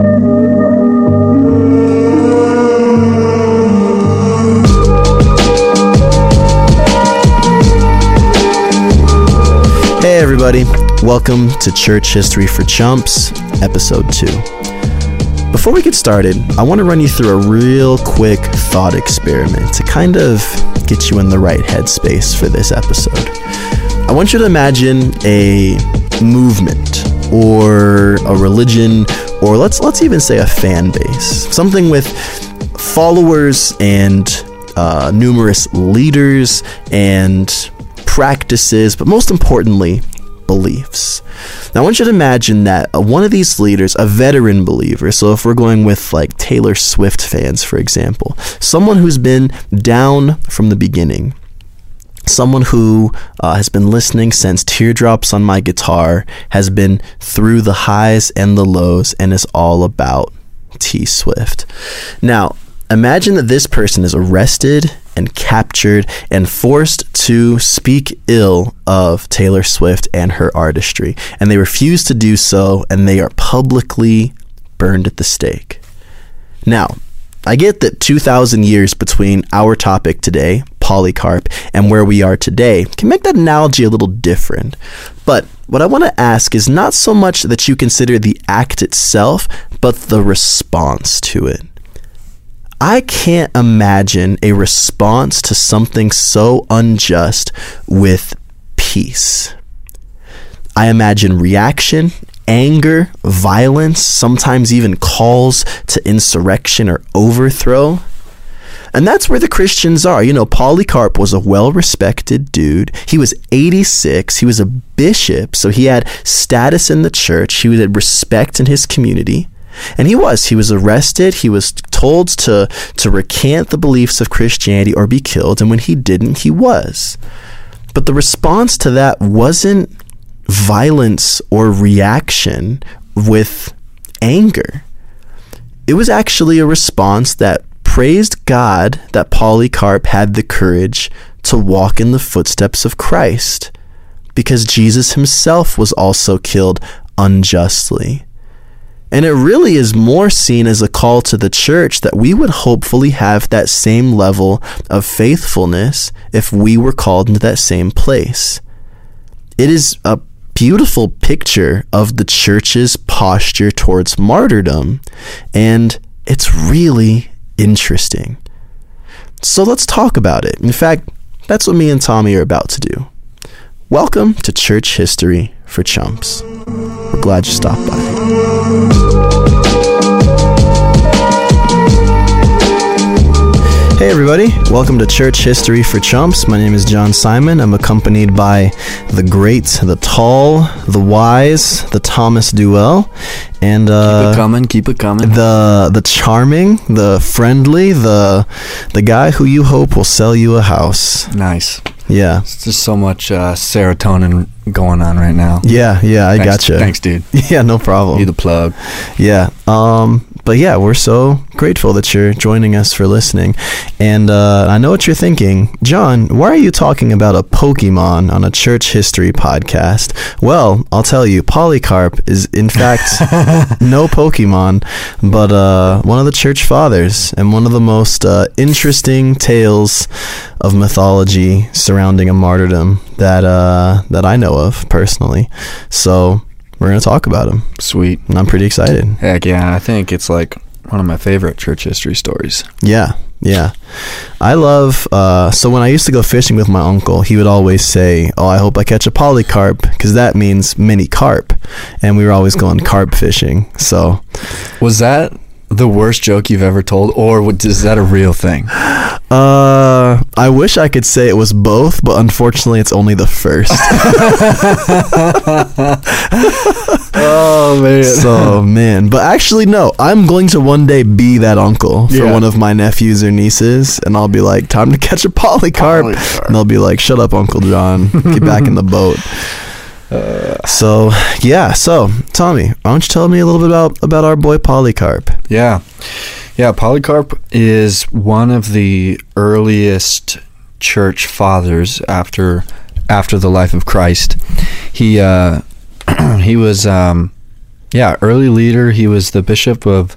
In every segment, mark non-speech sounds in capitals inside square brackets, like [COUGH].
Hey, everybody. Welcome to Church History for Chumps, Episode 2. Before we get started, I want to run you through a real quick thought experiment to kind of get you in the right headspace for this episode. I want you to imagine a movement or a religion or let's let's even say a fan base. Something with followers and uh, numerous leaders and practices, but most importantly, beliefs. Now, I want you to imagine that uh, one of these leaders, a veteran believer, so if we're going with like Taylor Swift fans, for example, someone who's been down from the beginning, someone who uh, has been listening since Teardrops on My Guitar, has been through the highs and the lows, and is all about T Swift. Now, imagine that this person is arrested and captured and forced to speak ill of Taylor Swift and her artistry. And they refuse to do so, and they are publicly burned at the stake. Now, I get that 2,000 years between our topic today, Polycarp, and where we are today can make that analogy a little different. But what I want to ask is not so much that you consider the act itself, but the response to it. I can't imagine a response to something so unjust with peace. I imagine reaction, anger, violence, sometimes even calls to insurrection or overthrow. And that's where the Christians are. You know, Polycarp was a well respected dude. He was 86. He was a bishop, so he had status in the church. He had respect in his community. And he was. He was arrested. He was told to, to recant the beliefs of Christianity or be killed. And when he didn't, he was. But the response to that wasn't violence or reaction with anger. It was actually a response that praised God that Polycarp had the courage to walk in the footsteps of Christ because Jesus himself was also killed unjustly. And it really is more seen as a call to the church that we would hopefully have that same level of faithfulness if we were called into that same place. It is a beautiful picture of the church's posture towards martyrdom, and it's really interesting. So let's talk about it. In fact, that's what me and Tommy are about to do. Welcome to Church History for Chumps. We're glad you stopped by. Hey, everybody. Welcome to Church History for Chumps. My name is John Simon. I'm accompanied by the great, the tall, the wise, the Thomas Duell, and Keep uh, it coming, keep it coming. the the charming, the friendly, the the guy who you hope will sell you a house. nice. Yeah, It's just so much uh, serotonin going on right now. yeah, yeah. I got gotcha. Thanks, dude. [LAUGHS] Yeah, no problem. You the plug. Yeah. Um, but yeah, we're so grateful that you're joining us for listening. And uh, I know what you're thinking. John, why are you talking about a Pokemon on a church history podcast? Well, I'll tell you, Polycarp is in fact [LAUGHS] no Pokemon, but uh, one of the church fathers and one of the most uh, interesting tales of mythology surrounding a martyrdom that uh, that I know of personally. So we're gonna talk about him Sweet. and I'm pretty excited. Heck yeah. I think it's like one of my favorite church history stories. Yeah, yeah. I love. Uh, so when I used to go fishing with my uncle, he would always say, "Oh, I hope I catch a polycarp," because that means mini carp, and we were always going carp fishing. So, Was that the worst joke you've ever told, or what- is that a real thing? uh, I wish I could say it was both, but unfortunately, it's only the first. [LAUGHS] oh man. so man, but actually, no. I'm going to one day be that uncle for Yeah. one of my nephews or nieces, and I'll be like, "Time to catch a [LAUGHS] polycarp," Polycarp. and they'll be like, "Shut up, Uncle John. Get back in the boat." [LAUGHS] So yeah, so Tommy, why don't you tell me a little bit about about our boy Polycarp? Yeah. Yeah, Polycarp is one of the earliest church fathers after after the life of Christ. He uh [CLEARS THROAT] he was um Yeah, early leader. He was the bishop of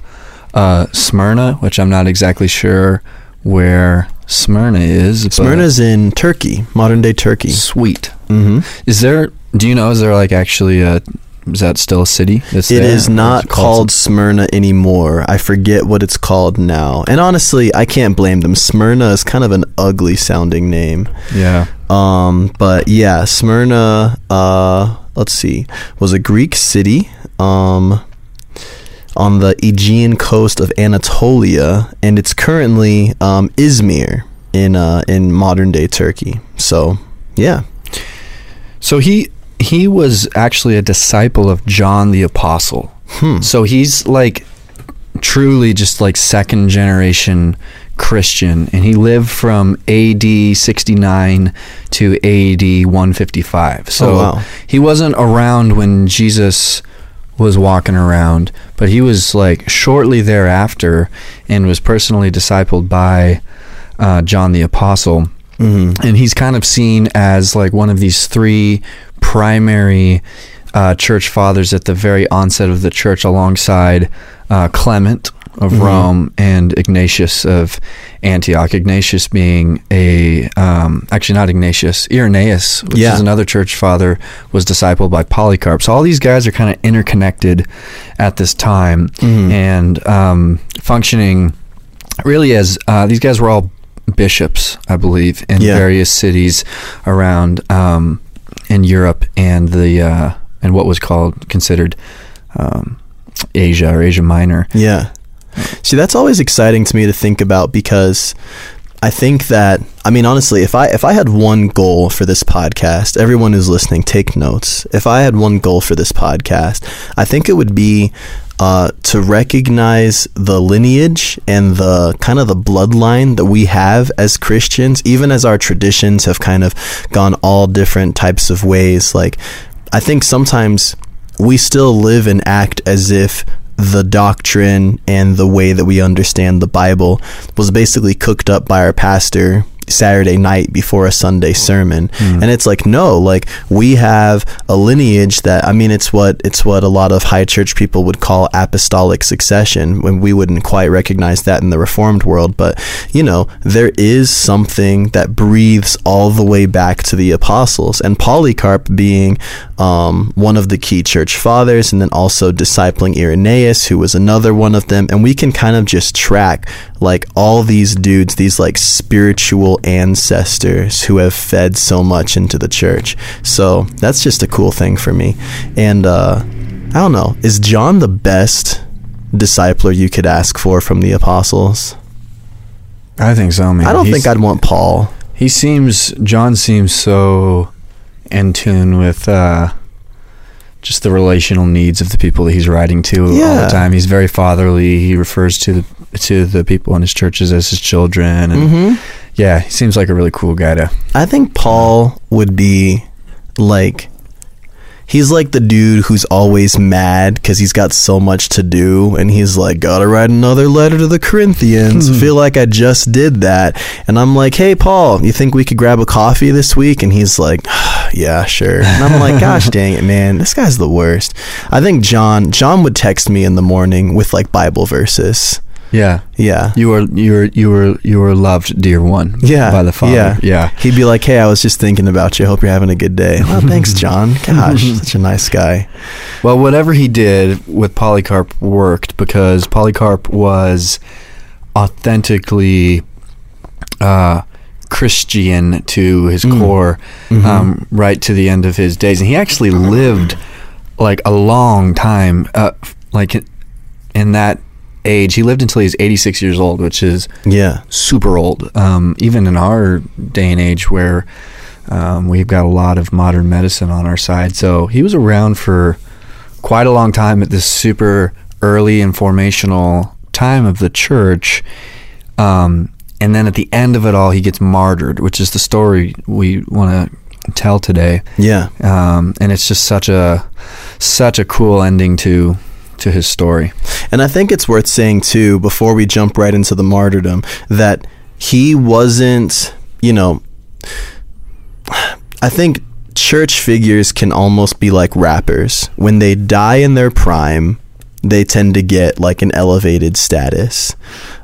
uh, Smyrna, which I'm not exactly sure where Smyrna is. but- Smyrna's in Turkey, modern day Turkey. sweet. hmm Is there? Do you know? Is there like actually a? Is that still a city? That's It is not it called Smyrna anymore. I forget what it's called now. And honestly, I can't blame them. Smyrna is kind of an ugly sounding name. Yeah. Um, but yeah, Smyrna, uh, let's see, was a Greek city um, on the Aegean coast of Anatolia, and it's currently um, Izmir in uh, in modern day Turkey. So yeah, So he he was actually a disciple of John the Apostle. hmm. So he's like truly just like second generation Christian, and he lived from AD 69 to AD 155. So Oh, wow. he wasn't around when Jesus was walking around, but he was like shortly thereafter and was personally discipled by uh, John the Apostle hmm and he's kind of seen as like one of these three primary uh, church fathers at the very onset of the church, alongside uh, Clement of Mhm. Rome and Ignatius of Antioch. Ignatius being a um, actually not Ignatius, Irenaeus, which Yeah. is another church father, was discipled by Polycarp. So all these guys are kind of interconnected at this time Mhm. and um, functioning really as uh, these guys were all bishops, I believe, in Yeah. various cities around um, in Europe and the uh, and what was called considered um, Asia or Asia Minor. Yeah. See, that's always exciting to me to think about because I think that I mean honestly, if I if I had one goal for this podcast, everyone who's listening, take notes. If I had one goal for this podcast, I think it would be uh, to recognize the lineage and the kind of the bloodline that we have as Christians, even as our traditions have kind of gone all different types of ways. Like, I think sometimes we still live and act as if the doctrine and the way that we understand the Bible was basically cooked up by our pastor Saturday night before a Sunday sermon. And it's like no, like we have a lineage that I mean it's what it's what a lot of high church people would call apostolic succession when we wouldn't quite recognize that in the reformed world, but you know, there is something that breathes all the way back to the apostles. And Polycarp being um, one of the key church fathers and then also discipling Irenaeus who was another one of them. And we can kind of just track like all these dudes these like spiritual ancestors who have fed so much into the church so that's just a cool thing for me and uh, I don't know is John the best discipler you could ask for from the apostles I think so, man. I don't He's- think I'd want Paul He seems John seems so in tune with uh, just the relational needs of the people that he's writing to all the time. He's very fatherly. He refers to the to the people in his churches as his children, and mm-hmm. Yeah, he seems like a really cool guy to. I think Paul would be like he's like the dude who's always mad because he's got so much to do and he's like gotta write another letter to the corinthians. Hmm. Feel like i just did that. And i'm like hey paul you think we could grab a coffee this week? And he's like [SIGHS] yeah sure. And i'm like gosh [LAUGHS] dang it man this guy's the worst. I think john john would text me in the morning with like bible verses Yeah, yeah you were you were you were you were loved, dear one. Yeah, by the father. yeah. yeah. He'd be like, "Hey, I was just thinking about you. Hope you're having a good day." Well, [LAUGHS] thanks, John. Gosh, such a nice guy. Well, whatever he did with Polycarp worked because Polycarp was authentically uh, Christian to his Mm. core, Mhm. um, right to the end of his days, and he actually lived like a long time, uh, like in- in that age. He lived until he was 86 years old, which is Yeah, super old. Um, even in our day and age, where um, we've got a lot of modern medicine on our side, so he was around for quite a long time at this super early and formational time of the church. Um, and then at the end of it all, he gets martyred, which is the story we want to tell today. yeah, Um, and it's just such a such a cool ending to to his story. and I think it's worth saying too before we jump right into the martyrdom that he wasn't, you know, I think church figures can almost be like rappers. When they die in their prime, they tend to get like an elevated status.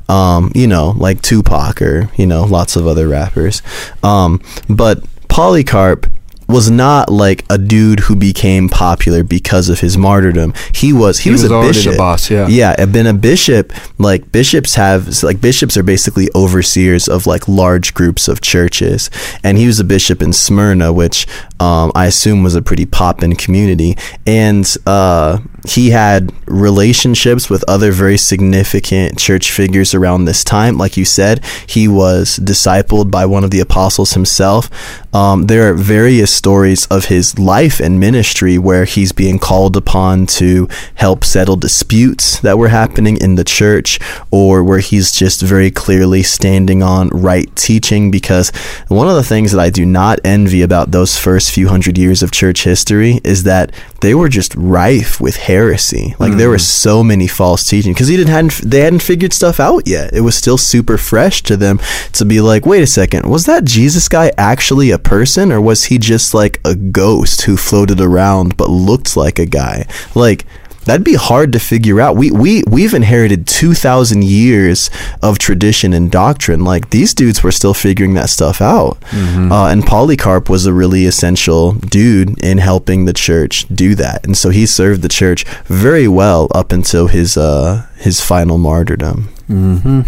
Um, you know, like Tupac or, you know, lots of other rappers. Um, but Polycarp was not like a dude who became popular because of his martyrdom. He was he, He was, was a bishop. boss, yeah. Yeah, and been a bishop. Like bishops have like bishops are basically overseers of like large groups of churches. And he was a bishop in Smyrna, which um, I assume was a pretty poppin' community. And uh, he had relationships with other very significant church figures around this time. Like you said, he was discipled by one of the apostles himself. Um, there are various stories of his life and ministry where he's being called upon to help settle disputes that were happening in the church, or where he's just very clearly standing on right teaching. Because one of the things that I do not envy about those first few hundred years of church history is that they were just rife with heresy. Like there were mm. so many false teaching because he didn't hadn't they hadn't figured stuff out yet. It was still super fresh to them to be like, wait a second, was that Jesus guy actually a person or was he just like a ghost who floated around but looked like a guy? Like that'd be hard to figure out. We we we've inherited two thousand years of tradition and doctrine. Like these dudes were still figuring that stuff out. Uh, and Polycarp was a really essential dude in helping the church do that. And so he served the church very well up until his uh his final martyrdom. Mm-hmm.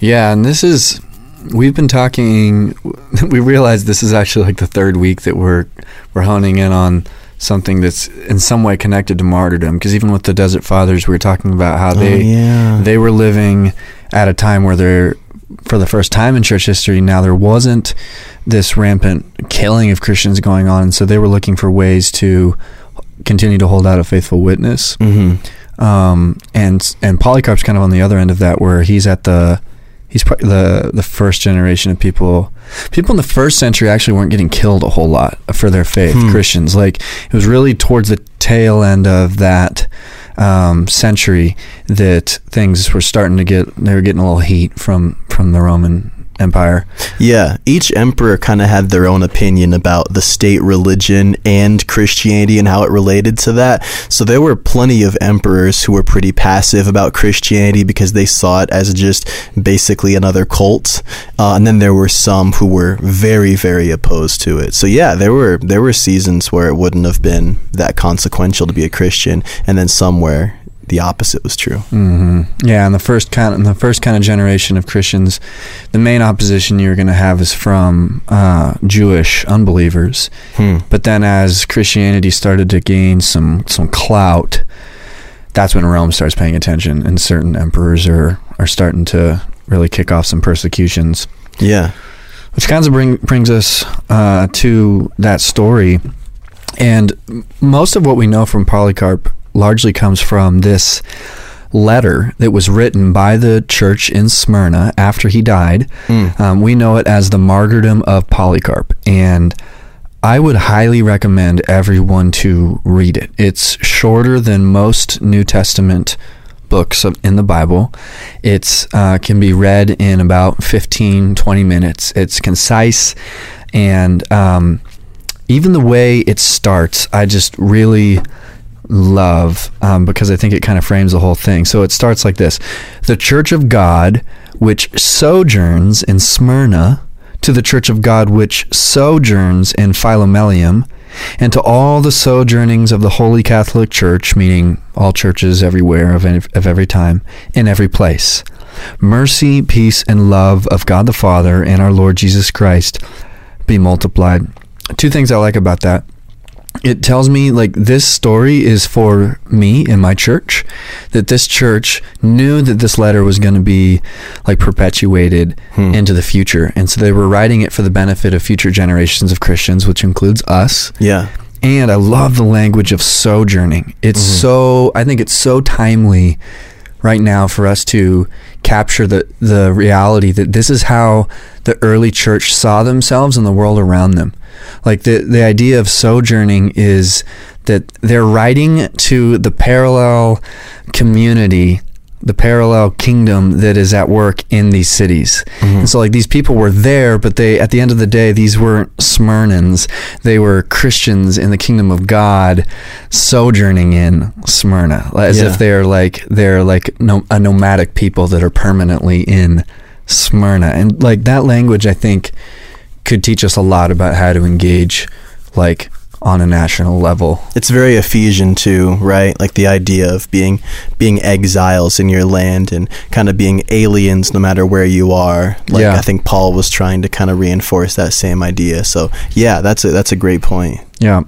Yeah, and this is we've been talking. [LAUGHS] We realize this is actually like the third week that we're we're honing in on something that's in some way connected to martyrdom. Because even with the Desert Fathers, we were talking about how they oh, yeah. they were living at a time where they're for the first time in church history now there wasn't this rampant killing of Christians going on, so they were looking for ways to continue to hold out a faithful witness hmm um, and and Polycarp's kind of on the other end of that, where he's at the he's the the first generation of people. People in the first century actually weren't getting killed a whole lot for their faith. Hmm. Christians, like it was really towards the tail end of that um, century that things were starting to get they were getting a little heat from from the Roman Empire. Yeah, each emperor kind of had their own opinion about the state religion and Christianity and how it related to that. So there were plenty of emperors who were pretty passive about Christianity because they saw it as just basically another cult. Uh, and then there were some who were very, very opposed to it. So yeah, there were there were seasons where it wouldn't have been that consequential to be a Christian, and then some where the opposite was true. hmm Yeah, and the first kind, in the first kind of generation of Christians, the main opposition you're going to have is from uh, Jewish unbelievers. Hmm. But then, as Christianity started to gain some some clout, that's when Rome starts paying attention, and certain emperors are are starting to really kick off some persecutions. Yeah. Which kind of bring, brings us uh, to that story. And most of what we know from Polycarp largely comes from this letter that was written by the church in Smyrna after he died. Mm. Um, we know it as the martyrdom of Polycarp. And I would highly recommend everyone to read it. It's shorter than most New Testament books of- in the Bible. It uh, can be read in about 15, 20 minutes. It's concise, and um, even the way it starts, I just really love um, because I think it kind of frames the whole thing. So it starts like this The church of God, which sojourns in Smyrna, to the church of God, which sojourns in Philomelium, and to all the sojournings of the Holy Catholic Church, meaning all churches everywhere of, any, of every time, in every place. Mercy, peace, and love of God the Father and our Lord Jesus Christ be multiplied. Two things I like about that it tells me like this story is for me in my church that this church knew that this letter was going to be like perpetuated Hmm. into the future and so they were writing it for the benefit of future generations of christians which includes us Yeah. and i love the language of sojourning it's Mhm. so i think it's so timely right now for us to capture the the reality that this is how the early church saw themselves and the world around them. Like the the idea of sojourning is that they're writing to the parallel community the parallel kingdom that is at work in these cities. Mm-hmm. And so like these people were there, but they at the end of the day these weren't Smyrnans. They were Christians in the kingdom of God sojourning in Smyrna. As Yeah. if they're like they're like no, a nomadic people that are permanently in Smyrna. And like that language I think could teach us a lot about how to engage like on a national level. It's very Ephesian too, right? Like the idea of being being exiles in your land and kind of being aliens no matter where you are. Like Yeah. I think Paul was trying to kind of reinforce that same idea. So yeah, that's a that's a great point. Yeah.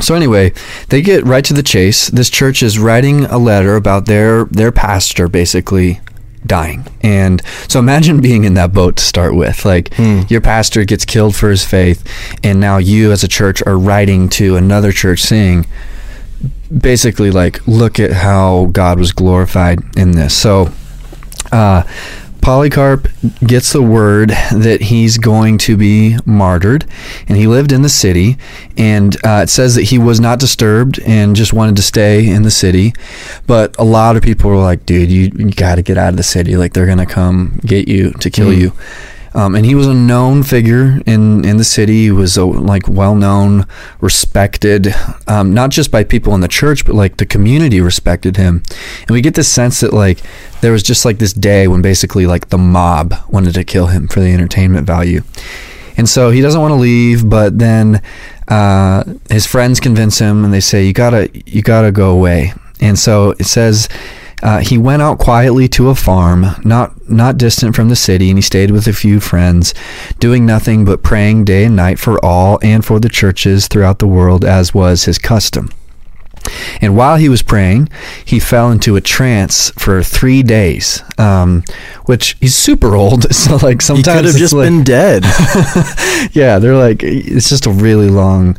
So anyway, they get right to the chase. This church is writing a letter about their their pastor basically dying. And so imagine being in that boat to start with. Like Hmm. your pastor gets killed for his faith and now you as a church are writing to another church saying basically like look at how God was glorified in this. So uh, Polycarp gets the word that he's going to be martyred, and he lived in the city. And uh, it says that he was not disturbed and just wanted to stay in the city. But a lot of people were like, "Dude, you, you got to get out of the city. Like they're gonna come get you to kill Mm. you." Um, and he was a known figure in, in the city. He was a, like well known, respected, um, not just by people in the church, but like the community respected him. And we get this sense that like there was just like this day when basically like the mob wanted to kill him for the entertainment value. And so he doesn't want to leave, but then uh, his friends convince him, and they say, "You gotta, you gotta go away." And so it says uh, he went out quietly to a farm, not not distant from the city, and he stayed with a few friends, doing nothing but praying day and night for all and for the churches throughout the world, as was his custom. And while he was praying, he fell into a trance for three days, um, which he's super old. [LAUGHS] So like sometimes He could have just like- been dead. [LAUGHS] yeah, they're like it's just a really long.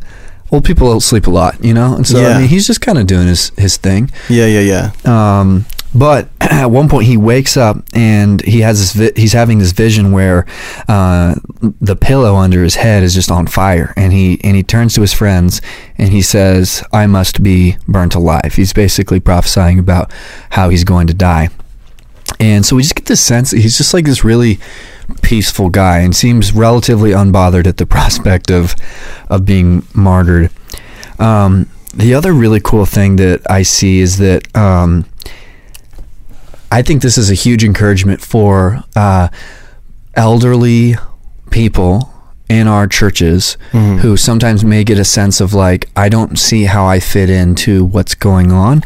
Old people don't sleep a lot, you know, and so Yeah. I mean he's just kind of doing his his thing. yeah, yeah, yeah. Um, but [CLEARS THROAT] at one point he wakes up and he has this. Vi- he's having this vision where uh, the pillow under his head is just on fire, and he and he turns to his friends and he says, "I must be burnt alive." He's basically prophesying about how he's going to die. And so we just get this sense that he's just like this really peaceful guy and seems relatively unbothered at the prospect of of being martyred. Um, the other really cool thing that I see is that um, I think this is a huge encouragement for uh, elderly people in our churches Mhm. who sometimes may get a sense of like I don't see how I fit into what's going on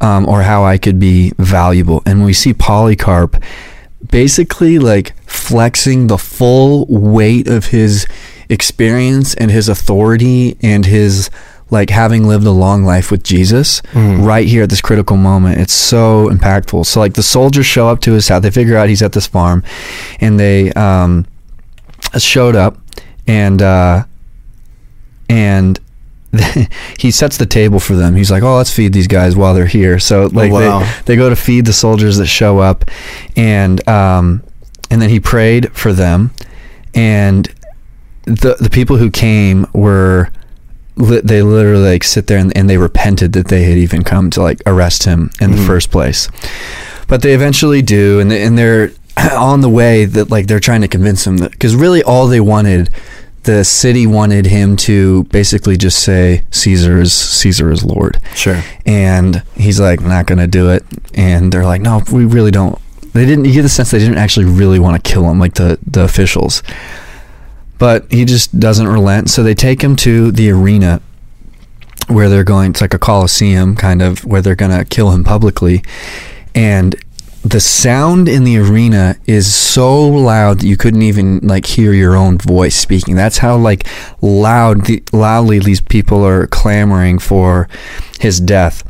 um, or how I could be valuable. And when we see Polycarp basically like flexing the full weight of his experience and his authority and his like having lived a long life with Jesus Mhm. right here at this critical moment. It's so impactful. So like the soldiers show up to his house. They figure out he's at this farm and they um showed up and uh and [LAUGHS] he sets the table for them. He's like, "Oh, let's feed these guys while they're here." So like wow. they they go to feed the soldiers that show up, and um, and then he prayed for them, and the the people who came were li- they literally like sit there and, and they repented that they had even come to like arrest him in the Mhm. first place, but they eventually do, and they, and they're [CLEARS THROAT] on the way that like they're trying to convince him that because really all they wanted the city wanted him to basically just say Caesar is Caesar is Lord. Sure. and he's like not gonna do it. And they're like no we really don't. They didn't you get the sense they didn't actually really want to kill him like the the officials. But he just doesn't relent. So they take him to the arena where they're going it's like a coliseum kind of where they're gonna kill him publicly. And the sound in the arena is so loud that you couldn't even like hear your own voice speaking. That's how like loud the, loudly these people are clamoring for his death.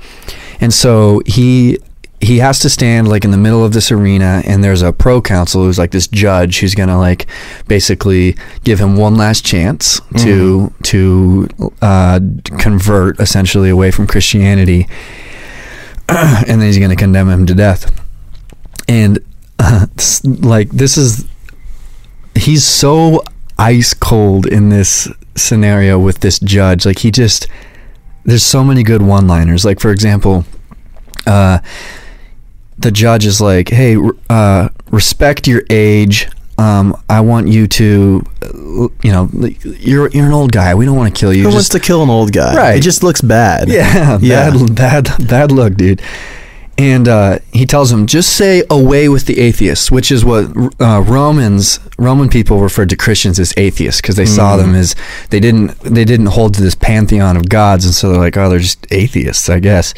And so he he has to stand like in the middle of this arena and there's a proconsul who's like this judge who's going to like basically give him one last chance to to uh, convert essentially away from Christianity [CLEARS THROAT] and then he's going to condemn him to death and [LAUGHS] uh, like this is he's so ice cold in this scenario with this judge like he just there's so many good one liners like for example uh the judge is like, "Hey, uh, respect your age. Um, I want you to, uh, you know, you're you're an old guy. We don't want to kill you. Who Just- wants to kill an old guy? Right. It just looks bad. yeah, Yeah. bad, bad, bad look, dude." And uh, he tells him, "Just say away with the atheists," which is what uh, Romans Roman people referred to Christians as atheists because they saw them as they didn't they didn't hold to this pantheon of gods, and so they're like, "Oh, they're just atheists, I guess."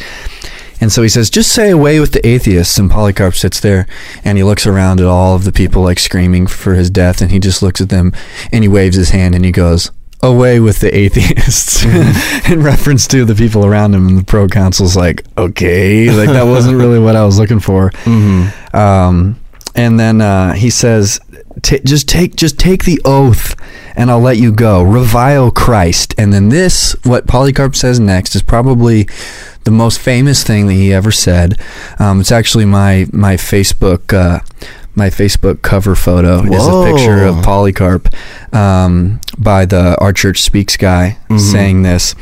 And so he says, "Just say away with the atheists." And Polycarp sits there and he looks around at all of the people like screaming for his death, and he just looks at them and he waves his hand and he goes, "Away with the atheists," [LAUGHS] [LAUGHS] in reference to the people around him. And the proconsul's like, "Okay, like that wasn't really what I was looking for." Mm-hmm. Um, and then uh, he says, "Ta- "Just take, just take the oath, and I'll let you go. Revile Christ." And then this, what Polycarp says next, is probably the most famous thing that he ever said. Um, it's actually my my Facebook. Uh, my Facebook cover photo is a picture of Polycarp um, by the Our Church Speaks guy saying this.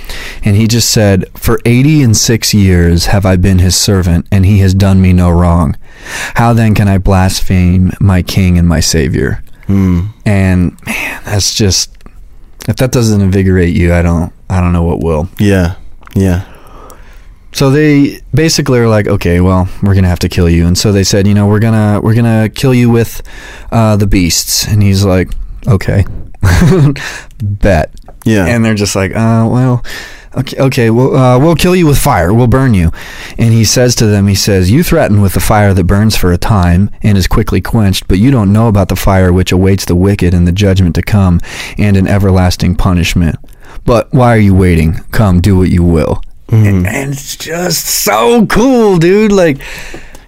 And he just said, For 80 and six years have I been his servant, and he has done me no wrong. How then can I blaspheme my king and my savior? Mm. And man, that's just if that doesn't invigorate you, I don't I don't know what will. Yeah. Yeah. So they basically are like, okay, well, we're gonna have to kill you, and so they said, you know, we're gonna we're gonna kill you with uh, the beasts, and he's like, okay, [LAUGHS] bet, Yeah. and they're just like, uh, well, okay, okay, well, uh, we'll kill you with fire, we'll burn you, and he says to them, he says, you threaten with the fire that burns for a time and is quickly quenched, but you don't know about the fire which awaits the wicked in the judgment to come, and an everlasting punishment. But why are you waiting? Come, do what you will. Mm. And, and it's just so cool, dude. Like,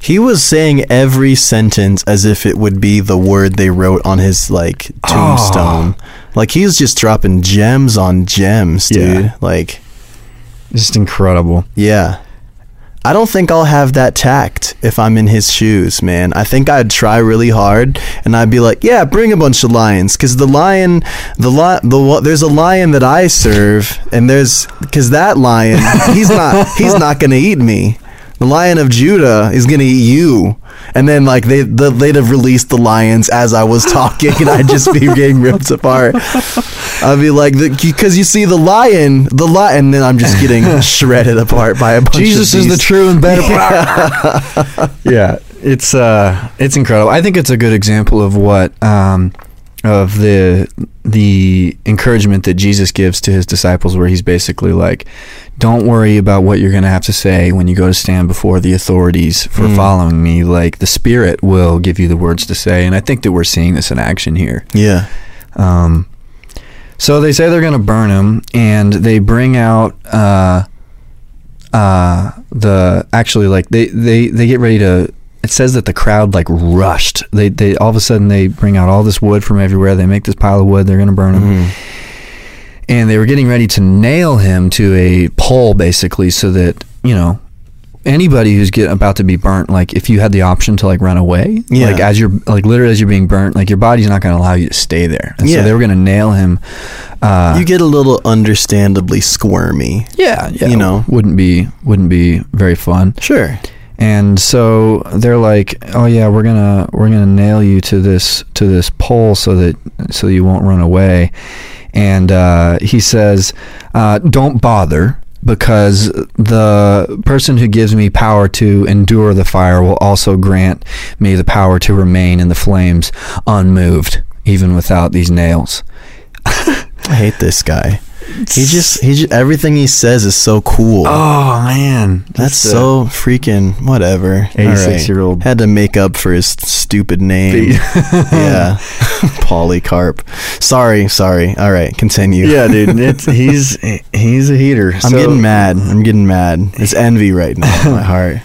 He was saying every sentence as if it would be the word they wrote on his like tombstone. Ah. Like he was just dropping gems on gems, dude. Yeah. Like, just incredible. yeah. I don't think I'll have that tact if I'm in his shoes, man. I think I'd try really hard and I'd be like, "Yeah, bring a bunch of lions cuz the lion the li- the there's a lion that I serve and there's cuz that lion, he's not he's not going to eat me. The lion of Judah is going to eat you." And then like they the, they'd have released the lions as I was talking and I'd just be [LAUGHS] getting ripped apart. I'd be like, because you see the lion, the lion, and then I'm just getting [LAUGHS] shredded apart by a bunch Jesus is the true and better. [LAUGHS] yeah, it's uh, it's incredible. I think it's a good example of what um, of the the encouragement that Jesus gives to his disciples, where he's basically like, "Don't worry about what you're going to have to say when you go to stand before the authorities for Mm. following me. Like the Spirit will give you the words to say." And I think that we're seeing this in action here. Yeah. Um, so they say they're going to burn him, and they bring out uh, uh, the actually like they, they they get ready to. It says that the crowd like rushed. They they all of a sudden they bring out all this wood from everywhere. They make this pile of wood. They're going to burn him, Mhm. and they were getting ready to nail him to a pole, basically, so that you know anybody who's get about to be burnt like if you had the option to like run away Yeah. like as you're like literally as you're being burnt like your body's not going to allow you to stay there and Yeah. so they were going to nail him uh you get a little understandably squirmy. yeah, yeah you know. wouldn't be wouldn't be very fun Sure. And so they're like oh yeah we're gonna we're gonna nail you to this to this pole so that so you won't run away and uh, he says uh, don't bother because the person who gives me power to endure the fire will also grant me the power to remain in the flames unmoved even without these nails [LAUGHS] I hate this guy. He just he just everything he says is so cool. oh man That's so freaking whatever. 86-year-old. had to make up for his stupid name. [LAUGHS] yeah, [LAUGHS] Polycarp. Sorry, sorry. All right, continue. yeah, dude. It's, he's he's a heater. I'm getting mad. I'm getting mad. It's envy right now in my [LAUGHS] heart.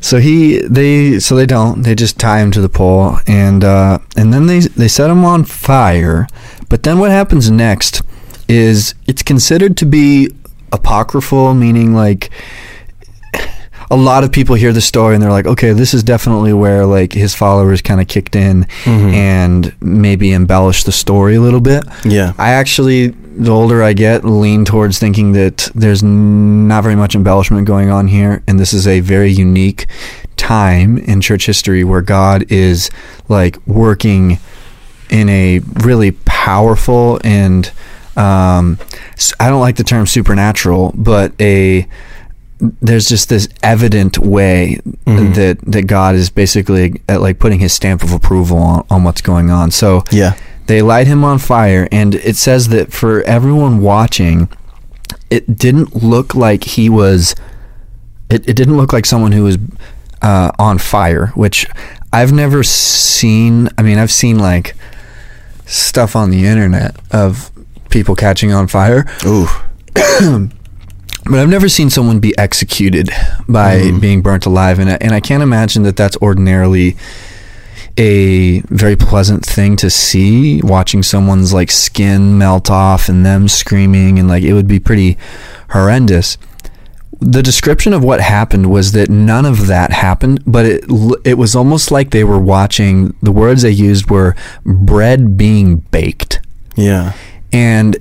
So he they so they don't they just tie him to the pole and uh, and then they they set him on fire. But then what happens next is it's considered to be apocryphal, meaning like a lot of people hear the story and they're like, okay, this is definitely where like his followers kind of kicked in Mhm. and maybe embellished the story a little bit. Yeah. I actually, the older I get, lean towards thinking that there's not very much embellishment going on here, and this is a very unique time in church history where God is like working in a really powerful and um, I don't like the term supernatural, but a there's just this evident way that that God is basically uh, like putting His stamp of approval on, on what's going on. So Yeah. they light him on fire, and it says that for everyone watching, it didn't look like he was. It, it didn't look like someone who was uh, on fire, which I've never seen. I mean, I've seen like stuff on the internet of people catching on fire, Ooh. [COUGHS] but I've never seen someone be executed by hmm. being burnt alive, and I, and I can't imagine that that's ordinarily a very pleasant thing to see. Watching someone's like skin melt off and them screaming, and like it would be pretty horrendous. The description of what happened was that none of that happened, but it it was almost like they were watching. The words they used were bread being baked Yeah. And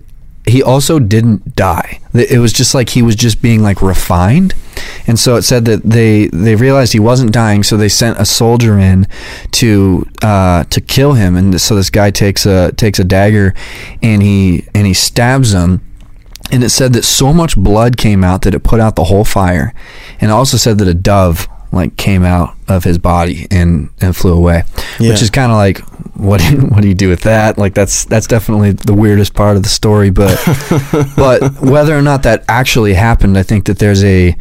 he also didn't die. It was just like he was just being like refined, and so it said that they they realized he wasn't dying, so they sent a soldier in to uh, to kill him, and so this guy takes a takes a dagger, and he and he stabs him. And it said that so much blood came out that it put out the whole fire, and it also said that a dove like came out of his body and and flew away, Yeah. which is kind of like what do [LAUGHS] you, what do you do with that? Like that's that's definitely the weirdest part of the story. But [LAUGHS] but whether or not that actually happened, I think that there's a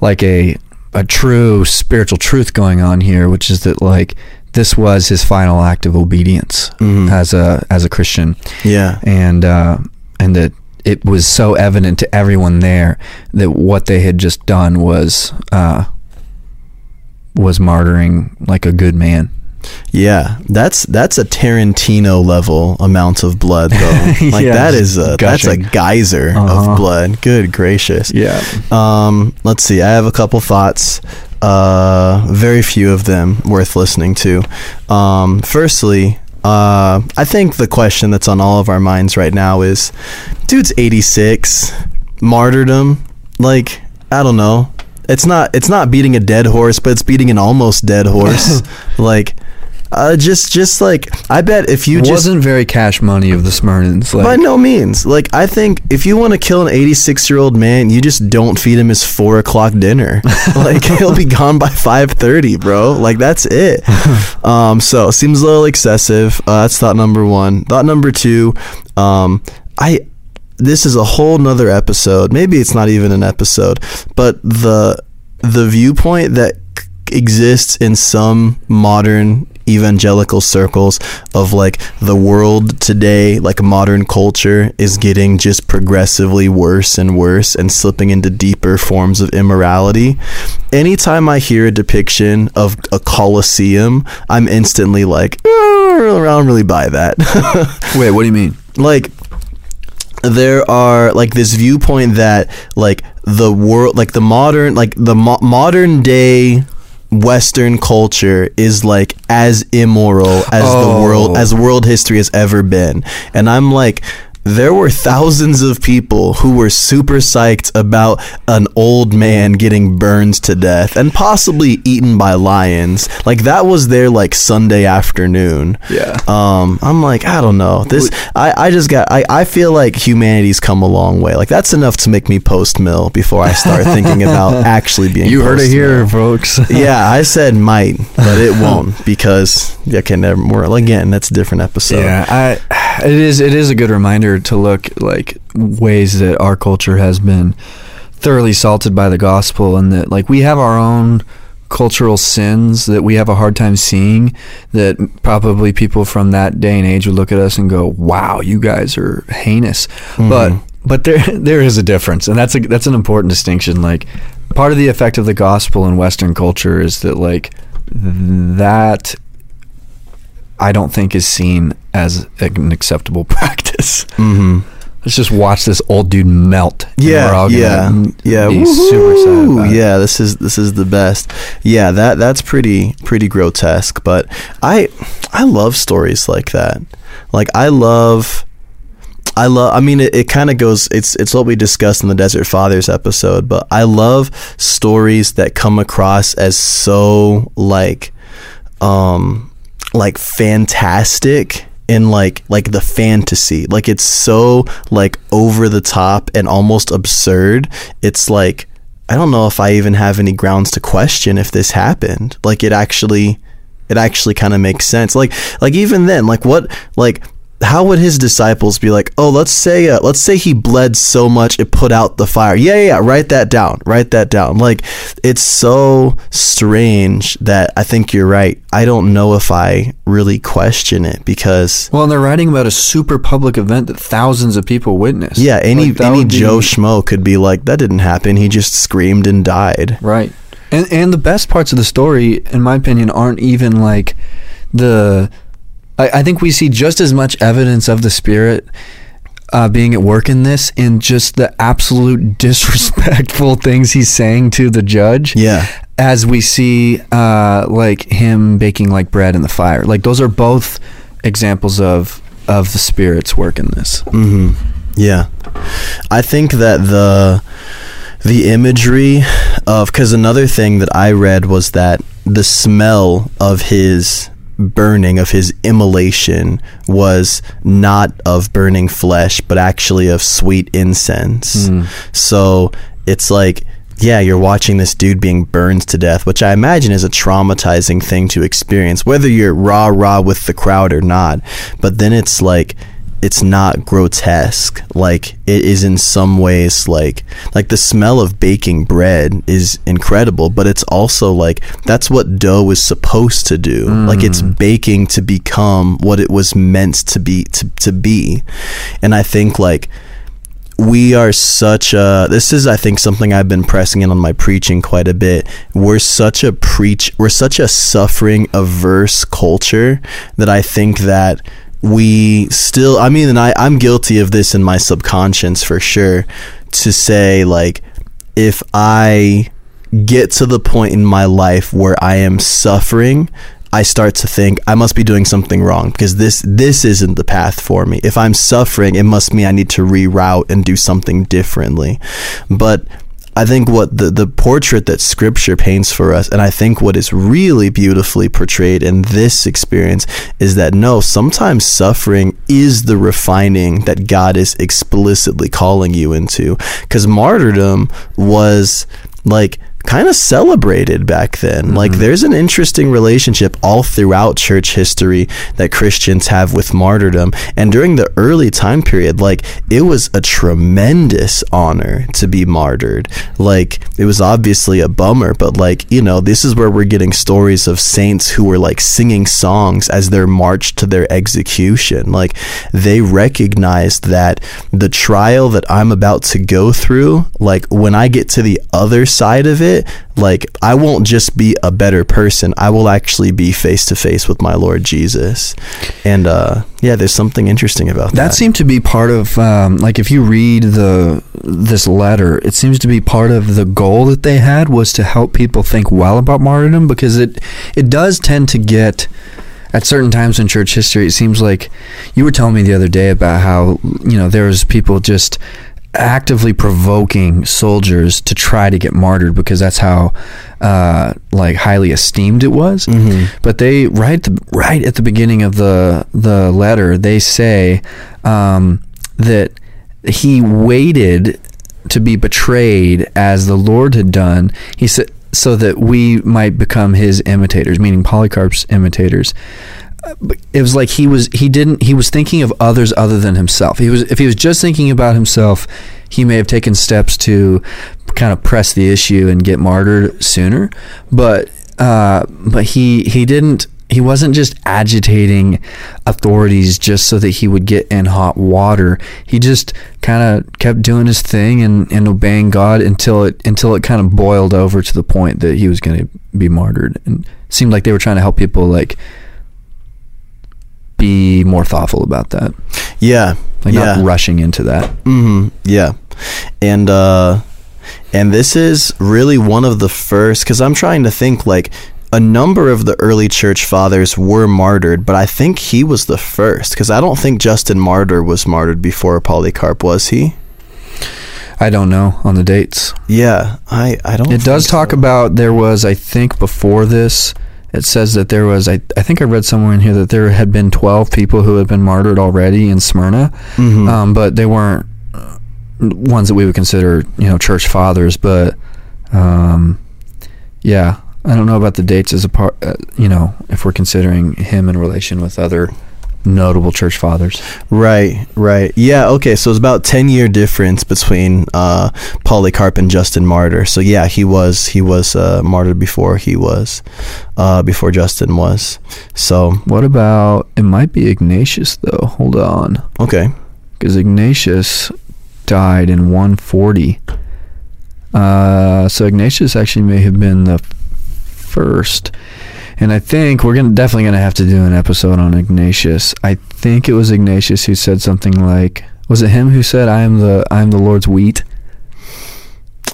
like a a true spiritual truth going on here, which is that like this was his final act of obedience Mhm. as a as a Christian, Yeah. and uh, and that it was so evident to everyone there that what they had just done was uh, was martyring like a good man. Yeah, that's that's a Tarantino level amount of blood though. [LAUGHS] Like Yeah, that is a that's a geyser Uh-huh. of blood. Good gracious. Yeah. Um, let's see. I have a couple thoughts. Uh, very few of them worth listening to. Um, firstly, uh, I think the question that's on all of our minds right now is, dude's 86, martyrdom. Like, I don't know. It's not. It's not beating a dead horse, but it's beating an almost dead horse. [LAUGHS] like, uh, just, just like I bet if you just wasn't very cash money of the Smyrnans. Like, by no means. Like I think if you want to kill an 86 year old man, you just don't feed him his four o'clock dinner. [LAUGHS] like he'll be gone by 5:30, bro. Like that's it. [LAUGHS] um, so seems a little excessive. Uh, that's thought number one. Thought number two. Um, I. This is a whole nother episode. Maybe it's not even an episode, but the the viewpoint that c- exists in some modern evangelical circles of like the world today like modern culture is getting just progressively worse and worse and slipping into deeper forms of immorality anytime i hear a depiction of a coliseum i'm instantly like "Eh, i don't really buy that [LAUGHS] wait, what do you mean? like there are like this viewpoint that like the world like the modern like the mo- modern day western culture is like as immoral as the Oh. world as oh. world history has ever been and i'm like there were thousands of people who were super psyched about an old man getting burned to death and possibly eaten by lions. Like that was their like Sunday afternoon. Yeah. Um, I'm like, I don't know. This I, I just got I, I feel like humanity's come a long way. Like that's enough to make me post mill before I start thinking about [LAUGHS] actually being You heard it here, folks. [LAUGHS] yeah, I said might, but it won't [LAUGHS] because okay, never more. Again, that's a different episode. yeah, I it is it is a good reminder to look like ways that our culture has been thoroughly salted by the gospel and that like we have our own cultural sins that we have a hard time seeing that probably people from that day and age would look at us and go wow you guys are heinous mm-hmm. but but there [LAUGHS] there is a difference and that's a that's an important distinction like part of the effect of the gospel in western culture is that like that I don't think is seen as an acceptable [LAUGHS] practice. Mm-hmm. Let's just watch this old dude melt. Yeah, we're all gonna yeah, yeah. Be super sad Woohoo! about it. Yeah, this is this is the best. Yeah, that that's pretty pretty grotesque. But I I love stories like that. Like I love I love. I mean, it, it kind of goes. It's it's what we discussed in the Desert Fathers episode. But I love stories that come across as so like, um, like fantastic in like like the fantasy. Like it's so like over the top and almost absurd. It's like I don't know if I even have any grounds to question if this happened. Like it actually it actually kind of makes sense. Like like even then, like what like how would his disciples be like, "Oh, let's say uh, let's say he bled so much it put out the fire." Yeah, yeah, yeah, write that down. Write that down. Like it's so strange that I think you're right. I don't know if I really question it because Well, and they're writing about a super public event that thousands of people witnessed. yeah, any Like, any would be- Joe Schmo could be like, "That didn't happen. He just screamed and died." Right. And and the best parts of the story, in my opinion, aren't even like the. I, I think we see just as much evidence of the spirit uh, being at work in this in just the absolute [LAUGHS] disrespectful [LAUGHS] things he's saying to the judge. Yeah. As we see, uh, like him baking like bread in the fire. Like those are both examples of of the spirit's work in this. hmm Yeah, I think that the the imagery of because another thing that I read was that the smell of his burning of his immolation was not of burning flesh but actually of sweet incense. Hmm. So it's like yeah you're watching this dude being burned to death which i imagine is a traumatizing thing to experience whether you're rah rah with the crowd or not. But then it's like it's not grotesque. Like it is in some ways like like the smell of baking bread is incredible but it's also like that's what dough is supposed to do. Like it's mm. baking to become what it was meant to be to, to be. And i think like we are such a this is i think something i've been pressing in on my preaching quite a bit. We're such a preach we're such a suffering averse culture that i think that we still i mean and I, i'm guilty of this in my subconscious for sure to say like if i get to the point in my life where i am suffering I start to think I must be doing something wrong because this this isn't the path for me. If I'm suffering, it must mean I need to reroute and do something differently. But I think what the the portrait that scripture paints for us and I think what is really beautifully portrayed in this experience is that no, sometimes suffering is the refining that God is explicitly calling you into. Cuz martyrdom was like kind of celebrated back then. Like mm-hmm. there's an interesting relationship all throughout church history that Christians have with martyrdom. And during the early time period, like it was a tremendous honor to be martyred. Like it was obviously a bummer, but like, you know, this is where we're getting stories of saints who were like singing songs as they're marched to their execution. Like they recognized that the trial that I'm about to go through, like when I get to the other side of it, like I won't just be a better person. I will actually be face to face with my Lord Jesus. And uh yeah, there's something interesting about that. That seemed to be part of um, like if you read the this letter, it seems to be part of the goal that they had was to help people think well about martyrdom because it it does tend to get at certain times in church history. It seems like you were telling me the other day about how you know there was people just actively provoking soldiers to try to get martyred because that's how uh, like highly esteemed it was. But they right at the, right at the beginning of the the letter they say um, that he waited to be betrayed as the Lord had done. He said so that we might become his imitators, meaning Polycarp's imitators it was like he was he didn't he was thinking of others other than himself. He was if he was just thinking about himself, he may have taken steps to kind of press the issue and get martyred sooner. But uh, but he he didn't he wasn't just agitating authorities just so that he would get in hot water. He just kind of kept doing his thing and, and obeying God until it until it kind of boiled over to the point that he was going to be martyred. And it seemed like they were trying to help people like be more thoughtful about that, yeah. like yeah. not rushing into that. hmm Yeah, and uh, and this is really one of the first because I'm trying to think like a number of the early church fathers were martyred, but I think he was the first because I don't think Justin Martyr was martyred before Polycarp, was he? I don't know on the dates. Yeah, I, I don't. It does think talk so. about there was, I think, before this. It says that there was, I, I think I read somewhere in here that there had been 12 people who had been martyred already in Smyrna, Mhm. um, but they weren't uh, ones that we would consider, you know, church fathers. But um, yeah, I don't know about the dates as a part, uh, you know, if we're considering him in relation with other notable church fathers. Right, right. Yeah, okay. So it's about 10 year difference between uh, Polycarp and Justin Martyr. So yeah, he was he was uh, martyred before he was uh, before Justin was. So What about, it might be Ignatius, though. Hold on. okay. because Ignatius died in 140. Uh, so Ignatius actually may have been the first, and I think we're gonna definitely gonna have to do an episode on Ignatius. I think it was Ignatius who said something like, "Was it him who said I am the I am the Lord's wheat?"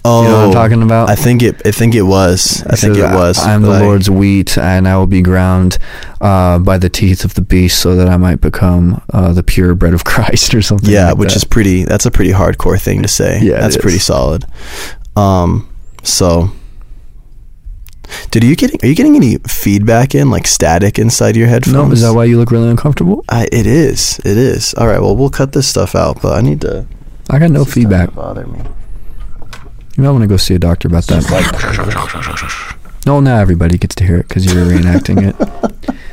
Oh, You know what I'm talking about? I think it. I think it was. I think it was. I am the like- Lord's wheat, and I will be ground uh, by the teeth of the beast, so that I might become uh, the pure bread of [LAUGHS] Christ, or something. Yeah, like which that. is pretty. That's a pretty hardcore thing to say. Yeah, that's pretty solid. Um, so, dude, are you getting? Are you getting any feedback in, like static inside your headphones? no. Is that why you look really uncomfortable? I, it is. It is. All right. Well, we'll cut this stuff out, but I need to. I got no this is starting feedback. to Bother me. You might want to go see a doctor about that. No, now everybody gets to hear it because you're reenacting it. [LAUGHS]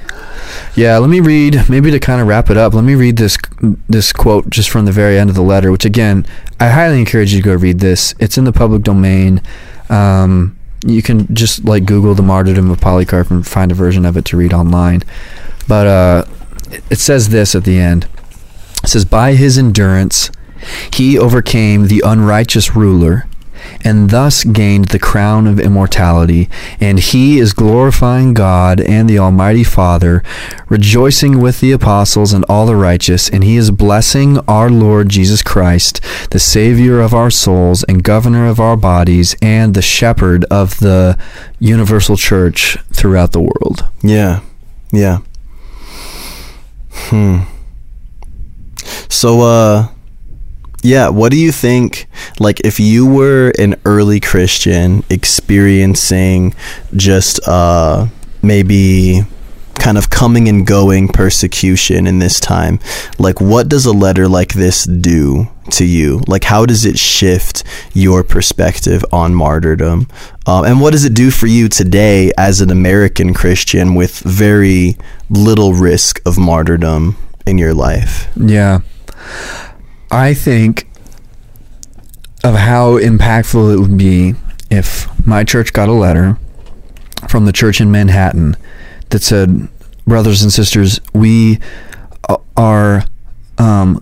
Yeah, let me read. Maybe to kind of wrap it up, let me read this this quote just from the very end of the letter. Which again, I highly encourage you to go read this. It's in the public domain. Um, you can just like Google the martyrdom of Polycarp and find a version of it to read online. But uh, it- says this at the end. It says, "By his endurance, he overcame the unrighteous ruler." And thus gained the crown of immortality. And he is glorifying God and the Almighty Father, rejoicing with the apostles and all the righteous, and he is blessing our Lord Jesus Christ, the Savior of our souls and governor of our bodies, and the shepherd of the universal church throughout the world. Yeah. Yeah. Hmm. So, uh, yeah, what do you think? Like, if you were an early Christian experiencing just, uh, maybe kind of coming and going persecution in this time, like, what does a letter like this do to you? Like, how does it shift your perspective on martyrdom? Um, and what does it do for you today as an American Christian with very little risk of martyrdom in your life? Yeah. I think of how impactful it would be if my church got a letter from the church in Manhattan that said, Brothers and sisters, we are um,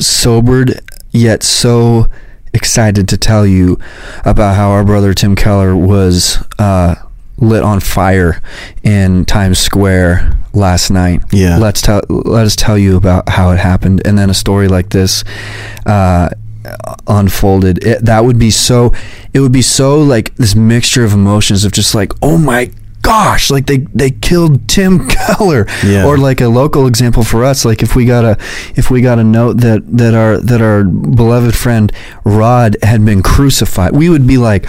sobered yet so excited to tell you about how our brother Tim Keller was uh, lit on fire in Times Square last night. Yeah. Let's tell let us tell you about how it happened, and then a story like this uh, unfolded. It, that would be so. It would be so like this mixture of emotions of just like, oh my gosh, like they they killed Tim [LAUGHS] Keller, Yeah. or like a local example for us, like if we got a if we got a note that that our that our beloved friend Rod had been crucified, we would be like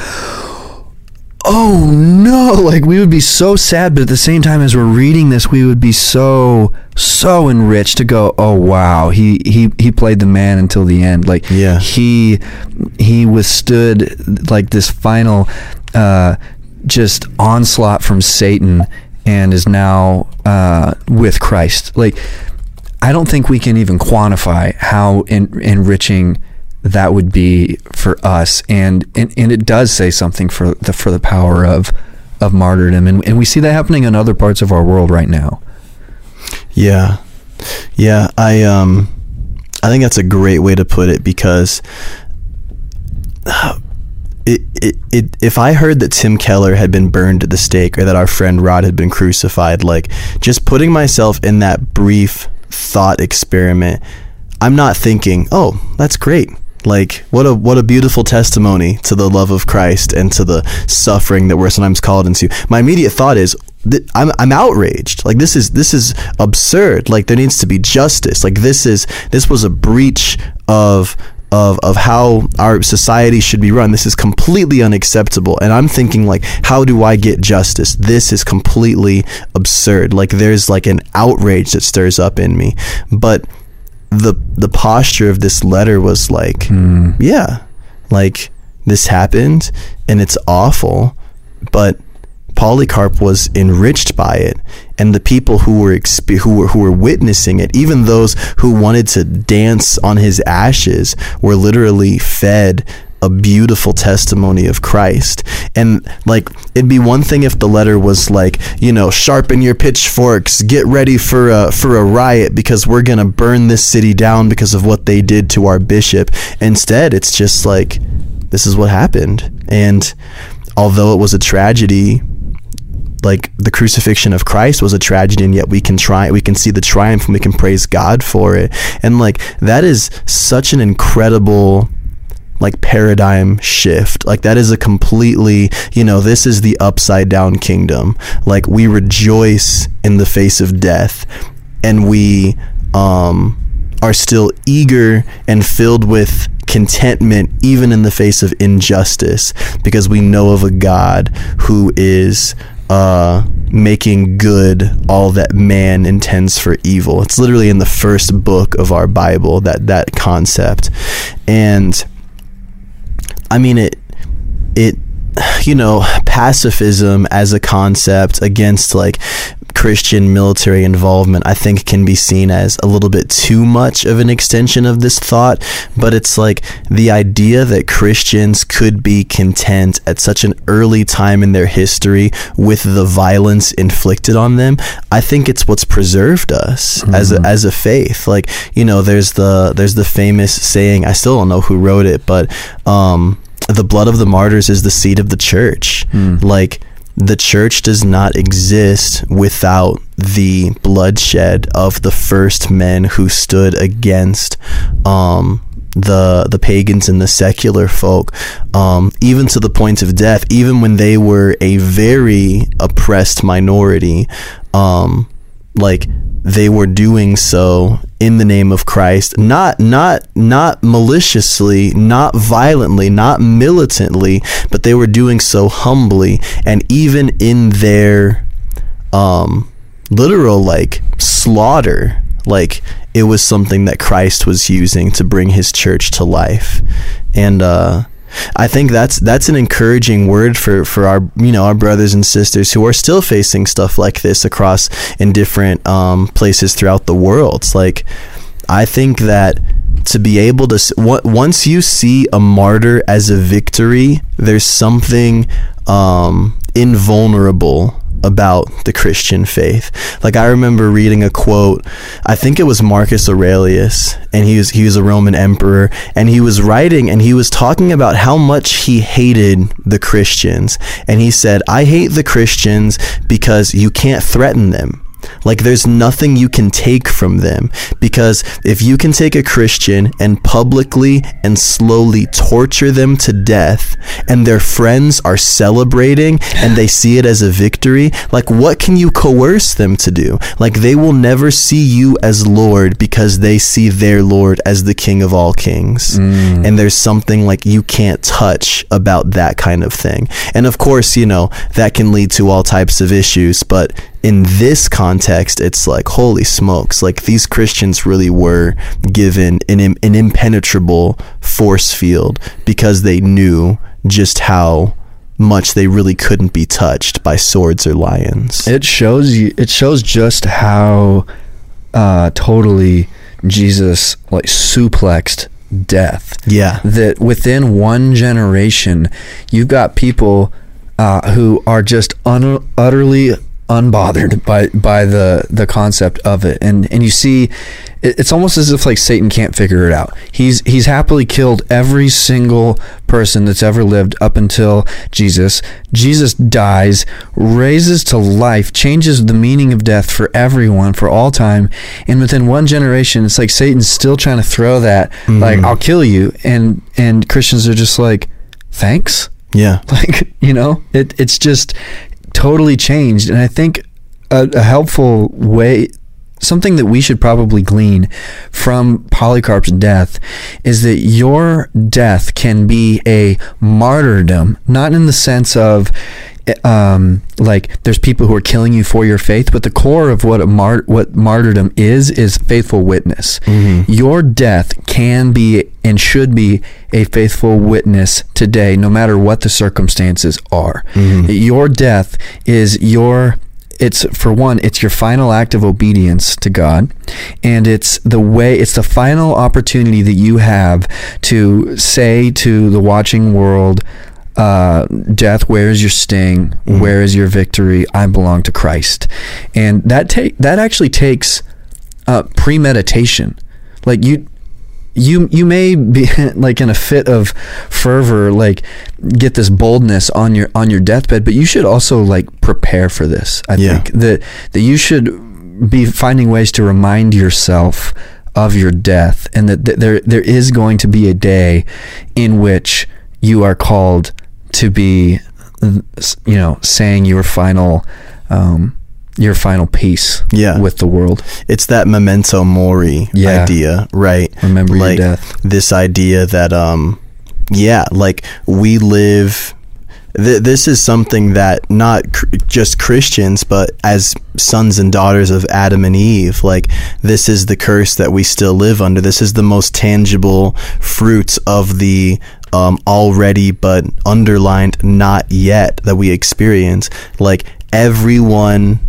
oh no like we would be so sad but at the same time as we're reading this we would be so so enriched to go oh wow he he he played the man until the end like Yeah. he he withstood like this final uh just onslaught from satan and is now uh with christ like i don't think we can even quantify how en- enriching that would be for us and, and and it does say something for the for the power of of martyrdom and, and we see that happening in other parts of our world right now Yeah. Yeah, I um I think that's a great way to put it because [SIGHS] it, it, it if I heard that Tim Keller had been burned at the stake or that our friend Rod had been crucified, like just putting myself in that brief thought experiment, I'm not thinking, "Oh, that's great. Like what a what a beautiful testimony to the love of Christ and to the suffering that we're sometimes called into. My immediate thought is th- I'm I'm outraged. Like this is this is absurd. Like there needs to be justice. Like this is this was a breach of of of how our society should be run. This is completely unacceptable. And I'm thinking like how do I get justice? This is completely absurd. Like there's like an outrage that stirs up in me. But the the posture of this letter was like hmm. yeah, like this happened and it's awful, but Polycarp was enriched by it, and the people who were exp- who were who were witnessing it, even those who wanted to dance on his ashes, were literally fed a beautiful testimony of Christ. And like it'd be one thing if the letter was like, you know, sharpen your pitchforks, get ready for a for a riot because we're going to burn this city down because of what they did to our bishop. Instead, it's just like this is what happened. And although it was a tragedy, like the crucifixion of Christ was a tragedy and yet we can try we can see the triumph and we can praise God for it and like that is such an incredible like paradigm shift. Like that is a completely you know this is the upside down kingdom. Like we rejoice in the face of death and we um are still eager and filled with contentment even in the face of injustice because we know of a God who is uh, making good all that man intends for evil. It's literally in the first book of our Bible that that concept, and I mean it. It you know pacifism as a concept against like Christian military involvement, I think can be seen as a little bit too much of an extension of this thought. But it's like the idea that Christians could be content at such an early time in their history with the violence inflicted on them. I think it's what's preserved us as a, as a faith. Like you know, there's the there's the famous saying. I still don't know who wrote it, but um, the blood of the martyrs is the seed of the church. Like the church does not exist without the bloodshed of the first men who stood against um, the the pagans and the secular folk, um, even to the point of death, even when they were a very oppressed minority. Um, like they were doing so in the name of Christ not not not maliciously not violently not militantly but they were doing so humbly and even in their um literal like slaughter like it was something that Christ was using to bring his church to life. And uh I think that's that's an encouraging word for for our you know our brothers and sisters who are still facing stuff like this across in different um, places throughout the world. It's like I think that to be able to once you see a martyr as a victory, there's something um, invulnerable about the Christian faith. Like I remember reading a quote, I think it was Marcus Aurelius, and he was he was a Roman emperor, and he was writing and he was talking about how much he hated the Christians. And he said, "I hate the Christians because you can't threaten them." Like there's nothing you can take from them because if you can take a Christian and publicly and slowly torture them to death and their friends are celebrating and they see it as a victory, like what can you coerce them to do? Like they will never see you as Lord because they see their Lord as the King of all kings. Mm. And there's something like you can't touch about that kind of thing. And of course, you know, that can lead to all types of issues, but in this context, it's like, holy smokes, like these Christians really were given an, an impenetrable force field because they knew just how much they really couldn't be touched by swords or lions. It shows you. It shows just how uh, totally Jesus like suplexed death. yeah. That within one generation, you've got people uh, who are just un- utterly unbothered by by the the concept of it. And and you see it, it's almost as if like Satan can't figure it out. He's he's happily killed every single person that's ever lived up until Jesus. Jesus dies raises to life changes the meaning of death for everyone for all time. And within one generation it's like Satan's still trying to throw that mm-hmm. like I'll kill you. And and Christians are just like thanks? Yeah. [LAUGHS] like you know it, it's just totally changed. And i think a, a helpful way something that we should probably glean from polycarp's death is that your death can be a martyrdom not in the sense of um, like there's people who are killing you for your faith, but the core of what a mar- what martyrdom is is faithful witness. Your death can be and should be a faithful witness today, no matter what the circumstances are. Your death is your it's for one it's your final act of obedience to god and it's the way it's the final opportunity that you have to say to the watching world uh, death where is your sting? Where is your victory? I belong to christ. And that take that actually takes uh, premeditation. Like you you you may be [LAUGHS] like in a fit of fervor like get this boldness on your on your deathbed but you should also like prepare for this i Yeah. think that that you should be finding ways to remind yourself of your death and that th- there there is going to be a day in which you are called to be you know saying your final um your final piece Yeah. with the world it's that memento mori Yeah. idea, right? Remember your death. this idea that um yeah, like we live th- this is something that not cr- just Christians but as sons and daughters of Adam and Eve, like this is the curse that we still live under. This is the most tangible fruits of the um, already but underlined not yet that we experience. Like everyone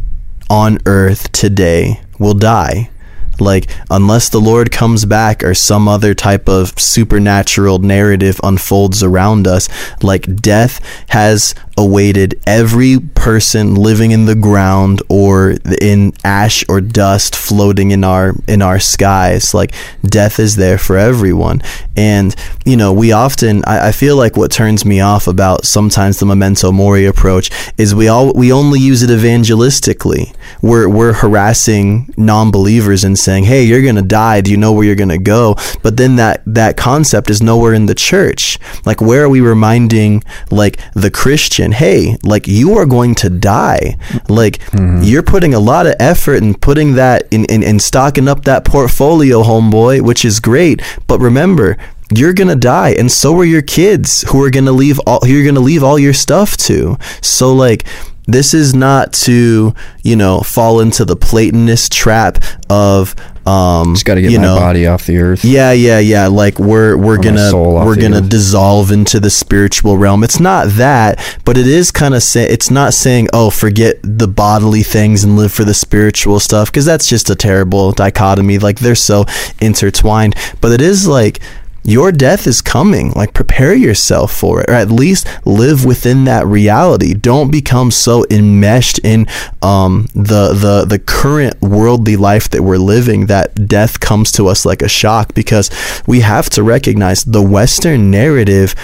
on earth today will die. Like, unless the Lord comes back or some other type of supernatural narrative unfolds around us, like death has awaited every person living in the ground or in ash or dust floating in our in our skies. Like death is there for everyone. And, you know, we often I, I feel like what turns me off about sometimes the memento mori approach is we all we only use it evangelistically. We're we're harassing non-believers and saying, "Hey, you're to die. Do you know where you're to go?" But then that that concept is nowhere in the church. Like where are we reminding like the Christian, "Hey, like you are going to die." Like mm-hmm. you're putting a lot of effort and putting that in, in in stocking up that portfolio, homeboy, which is great. But remember, you're gonna die and so are your kids who are gonna leave all who you're gonna leave all your stuff to so like this is not to you know fall into the platonist trap of um just got to get you my know, body off the earth yeah, yeah, yeah. Like we're we're gonna we're gonna earth. dissolve into the spiritual realm. It's not that, but it is kind of say it's not saying oh forget the bodily things and live for the spiritual stuff because that's just a terrible dichotomy. Like they're so intertwined. But it is like your death is coming. Like prepare yourself for it, or at least live within that reality. Don't become so enmeshed in um, the the the current worldly life that we're living that death comes to us like a shock. Because we have to recognize the Western narrative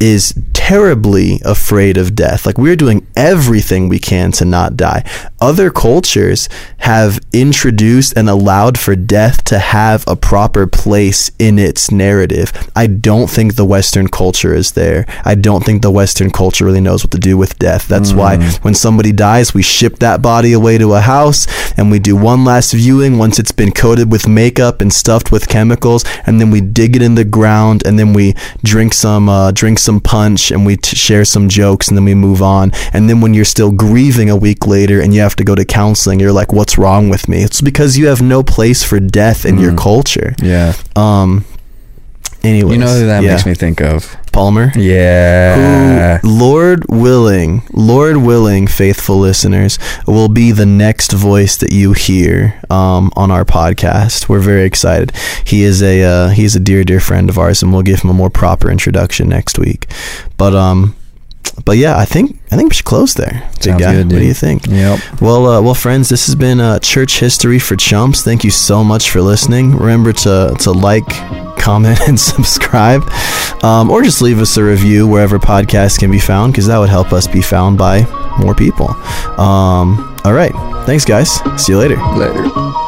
is terribly afraid of death. Like we're doing everything we can to not die. Other cultures have introduced and allowed for death to have a proper place in its narrative. I don't think the Western culture is there. I don't think the Western culture really knows what to do with death. That's why when somebody dies, we ship that body away to a house and we do one last viewing once it's been coated with makeup and stuffed with chemicals, and then we dig it in the ground and then we drink some uh, drink some punch and we t- share some jokes and then we move on. And then when you're still grieving a week later and you have to go to counseling, you're like, "What's wrong with me?" It's because you have no place for death in your culture. yeah Um. Anyways, you know who that yeah. makes me think of Palmer. yeah Who, Lord willing, Lord willing, faithful listeners, will be the next voice that you hear um, on our podcast. We're very excited. He is a uh, he's a dear, dear friend of ours, and we'll give him a more proper introduction next week. But um, but yeah, I think I think we should close there. Big guy. good, What do you think? Yep. Well, uh, well, friends, this has been uh, Church History for Chumps. Thank you so much for listening. Remember to to like, comment, [LAUGHS] and subscribe, um, or just leave us a review wherever podcasts can be found, because that would help us be found by more people. Um, all right, thanks, guys. See you later. Later.